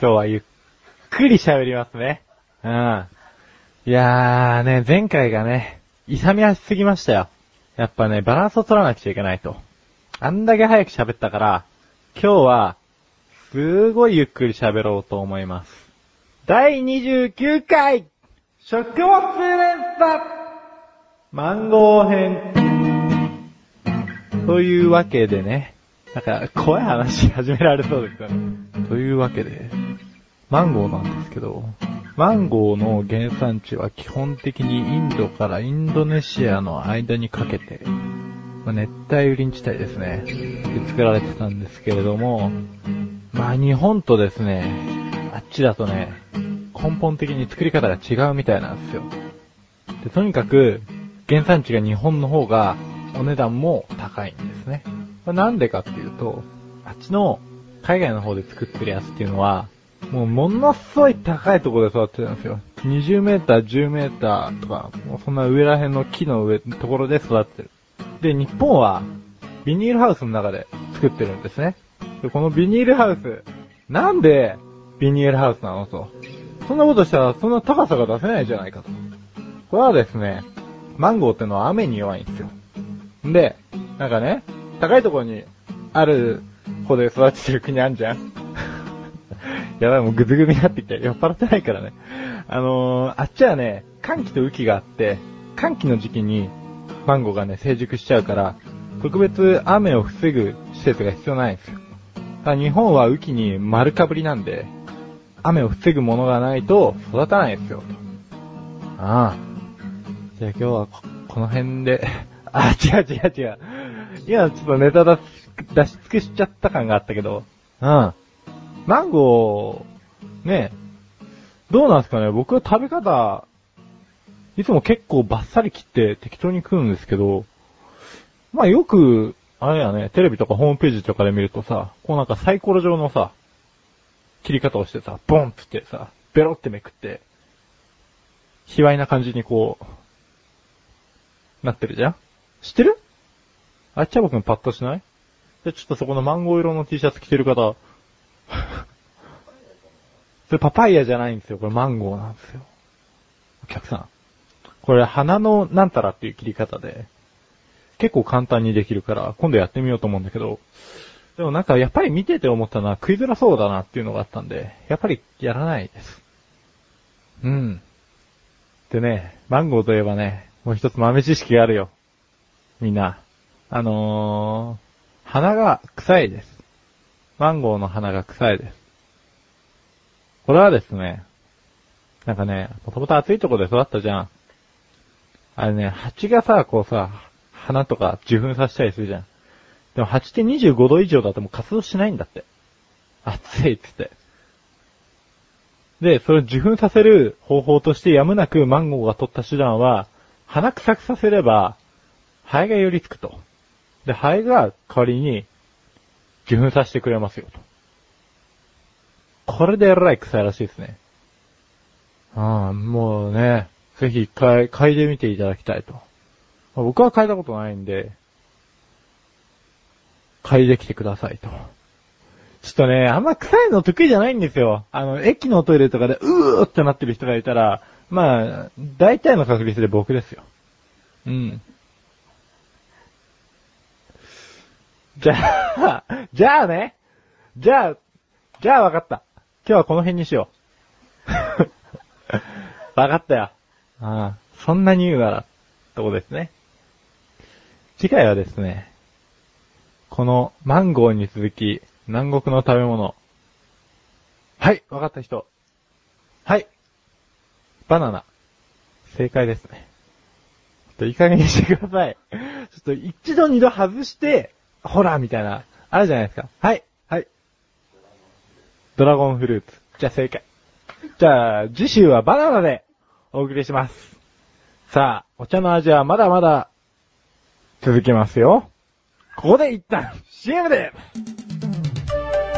今日はゆっくり喋りますね。うん。いやーね、前回がね、勇み足すぎましたよ。やっぱね、バランスを取らなくちゃいけないと。あんだけ早く喋ったから、今日は、すごいゆっくり喋ろうと思います。第29回食物連鎖マンゴー編というわけでね、なんか怖い話始められそうですよね。というわけで、マンゴーなんですけど、マンゴーの原産地は基本的にインドからインドネシアの間にかけて、まあ、熱帯雨林地帯ですね。で作られてたんですけれども、まあ日本とですね、あっちだとね、根本的に作り方が違うみたいなんですよ。で、とにかく、原産地が日本の方がお値段も高いんですね。これなんでかっていうと、あっちの海外の方で作ってるやつっていうのは、もうものすごい高いところで育ってるんですよ。20メーター、10メーターとか、もうそんな上ら辺の木の上、ところで育ってる。で、日本は、ビニールハウスの中で作ってるんですね。で、このビニールハウス、なんでビニールハウスなのと。そんなことしたら、そんな高さが出せないじゃないかと。これはですね、マンゴーってのは雨に弱いんですよ。んで、なんかね、高いところにあるほど育ててる国あんじゃんやばい、もうぐずぐずになってきて、酔っ払ってないからね。あのー、あっちはね、寒気と雨季があって、寒気の時期にマンゴーがね、成熟しちゃうから、特別雨を防ぐ施設が必要ないんですよ。ただ日本は雨季に丸かぶりなんで、雨を防ぐものがないと育たないですよ。ああ。じゃあ今日はここの辺で、あ、違う違う違う。今ちょっとネタ出し、出し尽くしちゃった感があったけど、うん。マンゴー、ね、どうなんですかね。僕は食べ方、いつも結構バッサリ切って適当に食うんですけど、まあよく、あれやね、テレビとかホームページとかで見るとさ、こうなんかサイコロ状のさ、切り方をしてさ、ボンってってさ、ベロってめくって、卑猥な感じにこう、なってるじゃん。知ってる？あっちゃ僕パッとしない？じゃ、ちょっとそこのマンゴー色の T シャツ着てる方、それパパイヤじゃないんですよ。これマンゴーなんですよ。お客さん。これ花のなんたらっていう切り方で、結構簡単にできるから、今度やってみようと思うんだけど、でもなんかやっぱり見てて思ったのは食いづらそうだなっていうのがあったんで、やっぱりやらないです。うん。でね、マンゴーといえばね、もう一つ豆知識があるよ。みんな。あのー、花が臭いです。マンゴーの花が臭いです。これはですね、なんかね、もともと暑いところで育ったじゃん。あれね、蜂がさ、こうさ、花とか受粉させたりするじゃん。でも蜂って25度以上だともう活動しないんだって。暑いっつって。で、それを受粉させる方法としてやむなくマンゴーが取った手段は、花臭くさせれば、ハエが寄りつくと。で、ハエが代わりに受粉させてくれますよと。これでえらい臭いらしいですね。ああ、もうね、ぜひ一回嗅いでみていただきたいと。ま僕は嗅いだことないんで、嗅いできてくださいと。ちょっとね、あんま臭いの得意じゃないんですよ。あの、駅のトイレとかでうーってなってる人がいたら、まあ、大体の確率で僕ですよ。うん。じゃあ、じゃあね。じゃあ、じゃあ分かった。今日はこの辺にしよう。分かったよ。ああ、そんなに言うなら、とこですね。次回はですね、このマンゴーに続き、南国の食べ物。はい、分かった人。はい。バナナ。正解ですね。ちょっといい加減にしてください。ちょっと一度二度外して、ホラー、みたいな、あるじゃないですか。はい、はい。ドラゴンフルーツ。じゃあ正解。じゃあ、次週はバナナでお送りします。さあ、お茶の味はまだまだ続けますよ。ここで一旦 CM で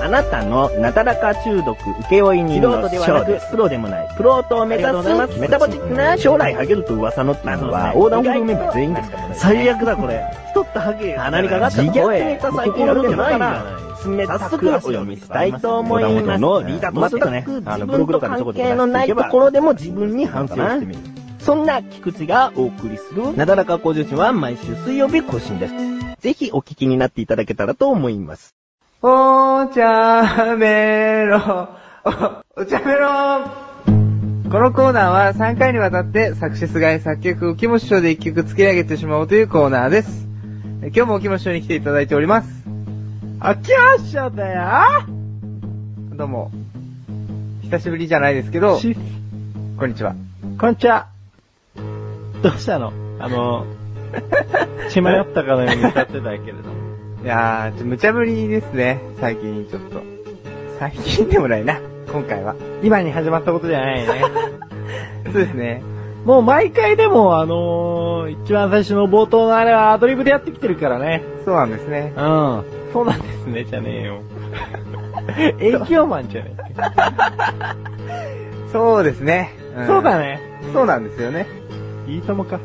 あなたのなだらか中毒請負人の素人ではなくプロでもないプロと目指すメタボチックな将来ハゲると噂のっていうのは横断歩道メンバー全員ですからね 最悪だこれ太ったハゲ鼻にかかった自虐ネタ最近やるんじゃないんじゃない冷たくお読みしたいと思います。のリーダーとしてね、あの、ブログとかでちょこちょこ関係のないところでも自分に反省してみる。そんな菊池がお送りする、なだらか向上心は毎週水曜日更新です。ぜひお聞きになっていただけたらと思います。お茶メロ、お茶メロこのコーナーは3回にわたって作詞菅井作曲、木本師匠で1曲作り上げてしまおうというコーナーです。え今日も木本師匠に来ていただいております。あきましょだよどうも。久しぶりじゃないですけど、し、こんにちは。こんにちは。どうしたの？あの、血迷ったかのように歌ってたけれども。いやー、ちょ、無茶ぶりですね。最近ちょっと。最近でもないな。今回は。今に始まったことじゃないね。そうですね。もう毎回でも、あのー、一番最初の冒頭のあれはアドリブでやってきてるからね。そうなんですね。うん。そうなんですね、じゃねえよ。影響マンじゃね そうですね。え、んそうだ。ね。そうなんですよね。いいともか。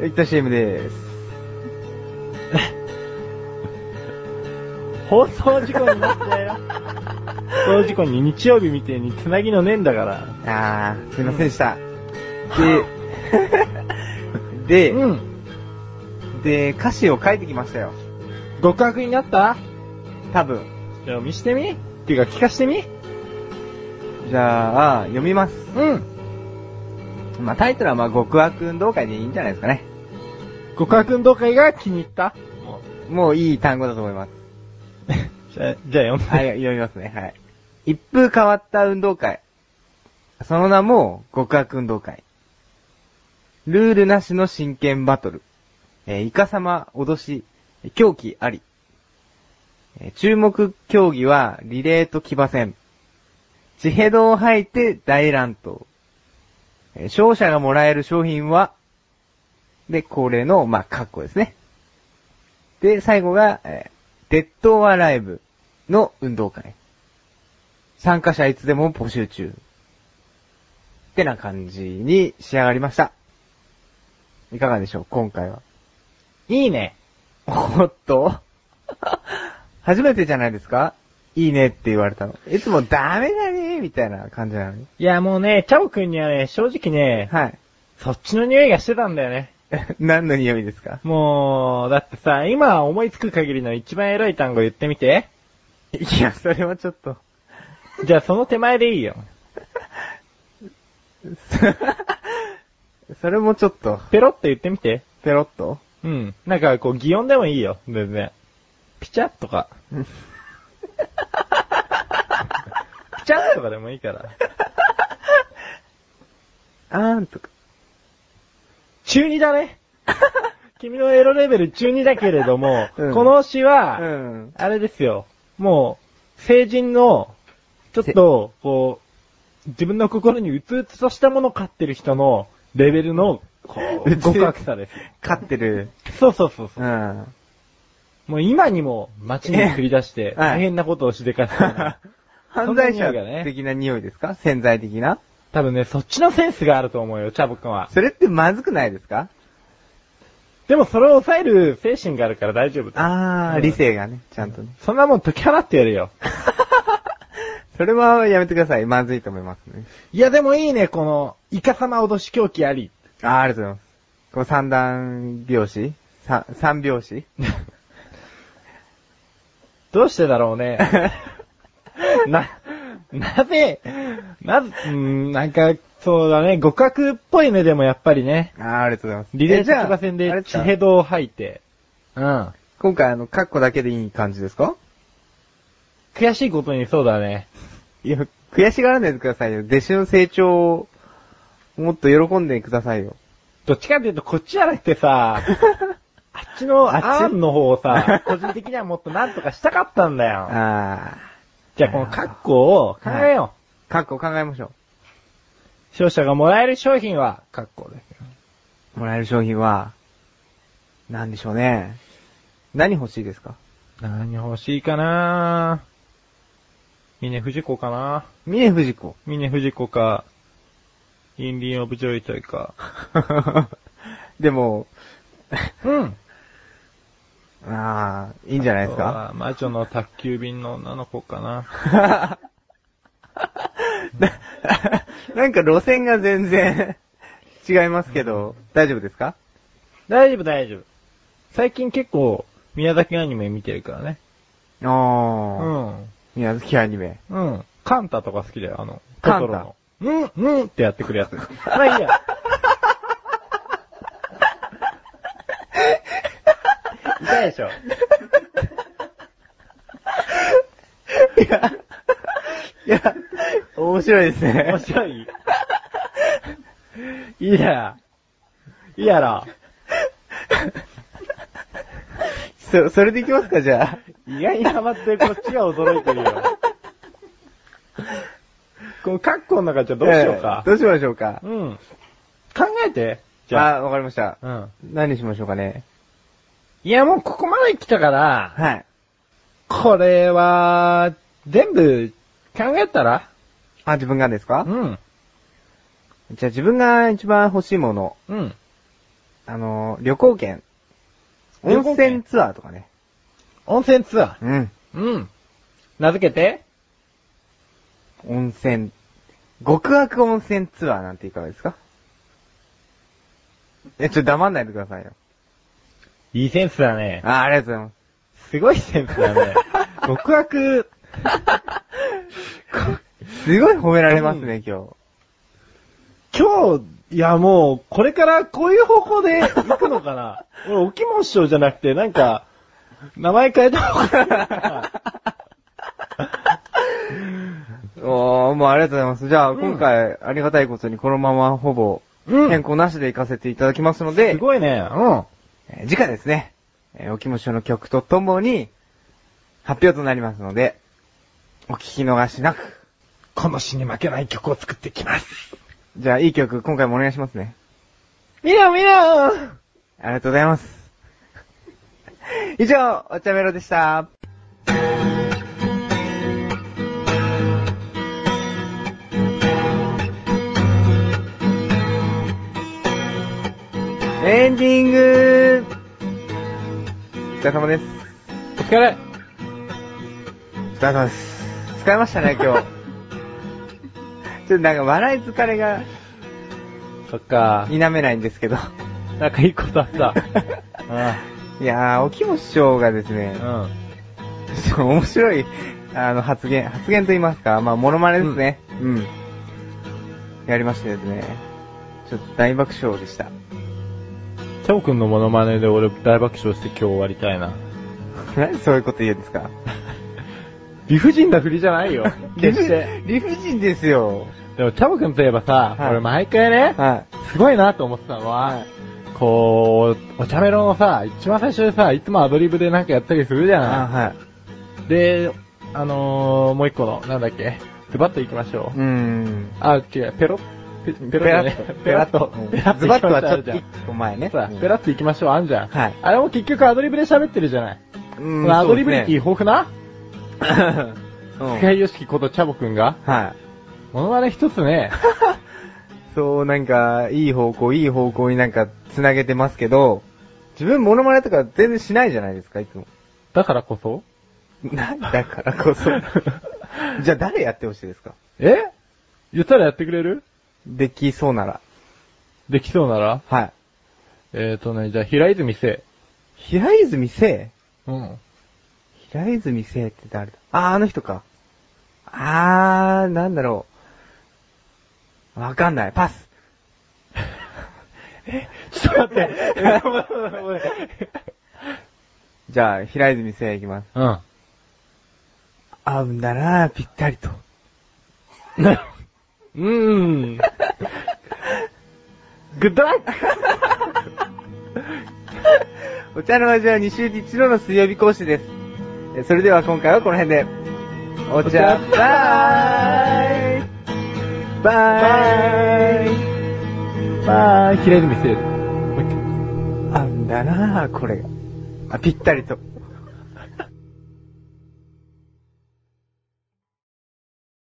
いった CM でーす。放送事故になったよ。放送事故に日曜日みてえにつなぎのねえんだから。あー、すいませんでした。で、で、うん。で、歌詞を書いてきましたよ。極悪になった？多分。じゃあ見してみ？っていうか聞かしてみ？じゃあ、読みます。うん。まあ、タイトルはまあ、極悪運動会でいいんじゃないですかね。極悪運動会が気に入った？もういい単語だと思います。じゃあ、じゃあ読んで。はい、読みますね。はい。一風変わった運動会。その名も、極悪運動会。ルールなしの真剣バトル。えー、イカ様脅し、狂気あり。えー注目競技は、リレーと騎馬戦。地ヘドを吐いて大乱闘。えー勝者がもらえる商品は、で、恒例の、まあ、カッコですね。で、最後が、えーデッドオアライブの運動会。参加者いつでも募集中。ってな感じに仕上がりました。いかがでしょう？今回は。いいね。おっと 初めてじゃないですか？いいねって言われたの。いつもダメだねみたいな感じなのに。いやもうね、チャオくんにはね、正直ね、はい。そっちの匂いがしてたんだよね。何の匂いですか？もう、だってさ、今思いつく限りの一番エロい単語言ってみて。いや、それはちょっと。じゃあその手前でいいよ。それもちょっと、ペロッと言ってみて。ペロッと？うん。なんかこう、擬音でもいいよ。全然。ピチャッとか。ピチャッとかでもいいから。あーんとか。中2だね。君のエロレベル中2だけれども、うんこの詩は、うん。あれですよ。もう、成人の、ちょっと、こう、自分の心にうつうつとしたものを飼ってる人のレベルの、こう、うつ極悪さです。飼ってる。そうそうそうそうう。ん。もう今にも街に繰り出して、はい大変なことをしでかすような。犯罪者的な匂いですか？潜在的な？多分ね、そっちのセンスがあると思うよ、チャボくんは。それってまずくないですか？でもそれを抑える精神があるから大丈夫。あー、うん理性がね、ちゃんとね。そんなもん解き放ってやるよ。それはやめてください。まずいと思いますね。いやでもいいね、この、イカ様脅し狂気あり。あー、ありがとうございます。この三段拍子？三、三拍子？どうしてだろうね。な、なぜ、なぜ、うん、なんか、そうだね、互角っぽいね、でもやっぱりね。あー、ありがとうございます。リレーえじゃあ特馬戦で地ヘドを吐いて。うん。今回あの、カッコだけでいい感じですか？悔しいことにそうだね。いや、悔しがらないでくださいよ。弟子の成長を、もっと喜んでくださいよ。どっちかっていうとこっちじゃなくてさ、あっちのあっちの方をさ、個人的にはもっとなんとかしたかったんだよ。あじゃあこのカッコを考えよー、カッコ考えましょう。勝者がもらえる商品はカッコですよ。う。もらえる商品は、何でしょうね。何欲しいですか？何欲しいかな？峰不二子かな？峰不二子。峰不二子か、インリンオブジョイトイか。でも、うん。ああ、いいんじゃないですか？あー魔女の宅急便の女の子かな。な なんか路線が全然違いますけど、大丈夫ですか？大丈夫大丈夫。最近結構、宮崎アニメ見てるからね。あうあ、ん。宮崎アニメ。うん。カンタとか好きだよ、あの、カンタの。うん、うんってやってくるやつ。まあいいや。痛いでしょ。いや、いや、面白いですね。面白い？いいや。いいやろ。そ、それでいきますか、じゃあ。意外にハマってこっちが驚いてるよ。このカッコの中じゃどうしようかええ。どうしましょうか。うん。考えて。じゃあ。あ、わかりました。うん。何しましょうかね。いや、もうここまで来たから、はい。これは、全部考えたら？あ、自分がですか？うん。じゃあ自分が一番欲しいもの。うん。あの、旅行券。温旅行券泉ツアーとかね。温泉ツアうん。ー。うん。名付けて？温泉。極悪温泉ツアーなんていかがですか？え、ちょっと黙んないでくださいよ。いいセンスだね。あ、ありがとうございます。すごいセンスだね。極悪、すごい褒められますね、今日。今日、いやもう、これからこういう方向で行くのかな 俺、おきも師匠じゃなくて、なんか、名前変えた方がいいのかなおー、もうありがとうございます。じゃあ、うん今回、ありがたいことにこのままほぼ、うん変更なしで行かせていただきますので、すごいね。うん。えー次回ですね、えーお気持ちの曲とともに、発表となりますので、お聞き逃しなく。この詩に負けない曲を作ってきます。じゃあ、いい曲、今回もお願いしますね。見ろ見ろありがとうございます。以上、お茶メロでした。エンディングお疲れ様です。お疲れ。お疲れ様です。疲れましたね、今日。ちょっとなんか笑い疲れがそっか。否めないんですけど。なんかいいことあった。あいやー、おきも師匠がですね、う面白い、あの、発言、発言と言いますか、まあ、モノマネですね。うん。やりましてですね、ちょっと大爆笑でした。うん。チャオくんのモノマネで俺大爆笑して今日終わりたいな。何でそういうこと言うんですか？理不尽な振りじゃないよ。決して。理不尽ですよ。でも、チャボくんといえばさ、はい俺毎回ね、はすごいなと思ってたのは、はいこう、お茶メロのさ、一番最初でさ、いつもアドリブでなんかやったりするじい。ゃあ、ない、はい。で、あのー、もう一個の、なんだっけ、ズバッと行きましょう。うーん。あ、違う、ペロッ、ペペロッとね、ペラッと。ペラッとズバッとはちょっと前ね。ペラッと行きましょう、あんじゃん。はいあれも結局アドリブで喋ってるじゃない。うんアドリブ歴そう豊富な、うん深井よしきことチャボくんが、はい。モノマネ一つね、そう、なんか、いい方向、いい方向になんか、繋げてますけど、自分モノマネとか全然しないじゃないですか、いつも。だからこそ？なんだからこそ？じゃあ誰やってほしいですか？え？言ったらやってくれる？できそうなら。できそうなら？はい。えーとね、じゃあ平泉聖。平泉聖？うん。平泉聖って誰だ？あー、あの人か。あー、なんだろう。わかんない。パス。ちょっと待って。じゃあ、平泉聖いきます。うん。合うんだなぴったりと。うーん。グッドラック お茶の味は2週に1度の水曜日講師です。えそれでは今回はこの辺で。お茶、バイバイバーイ。平泉聖。もう一回。あんだなぁ、これが。あ、ぴったりと。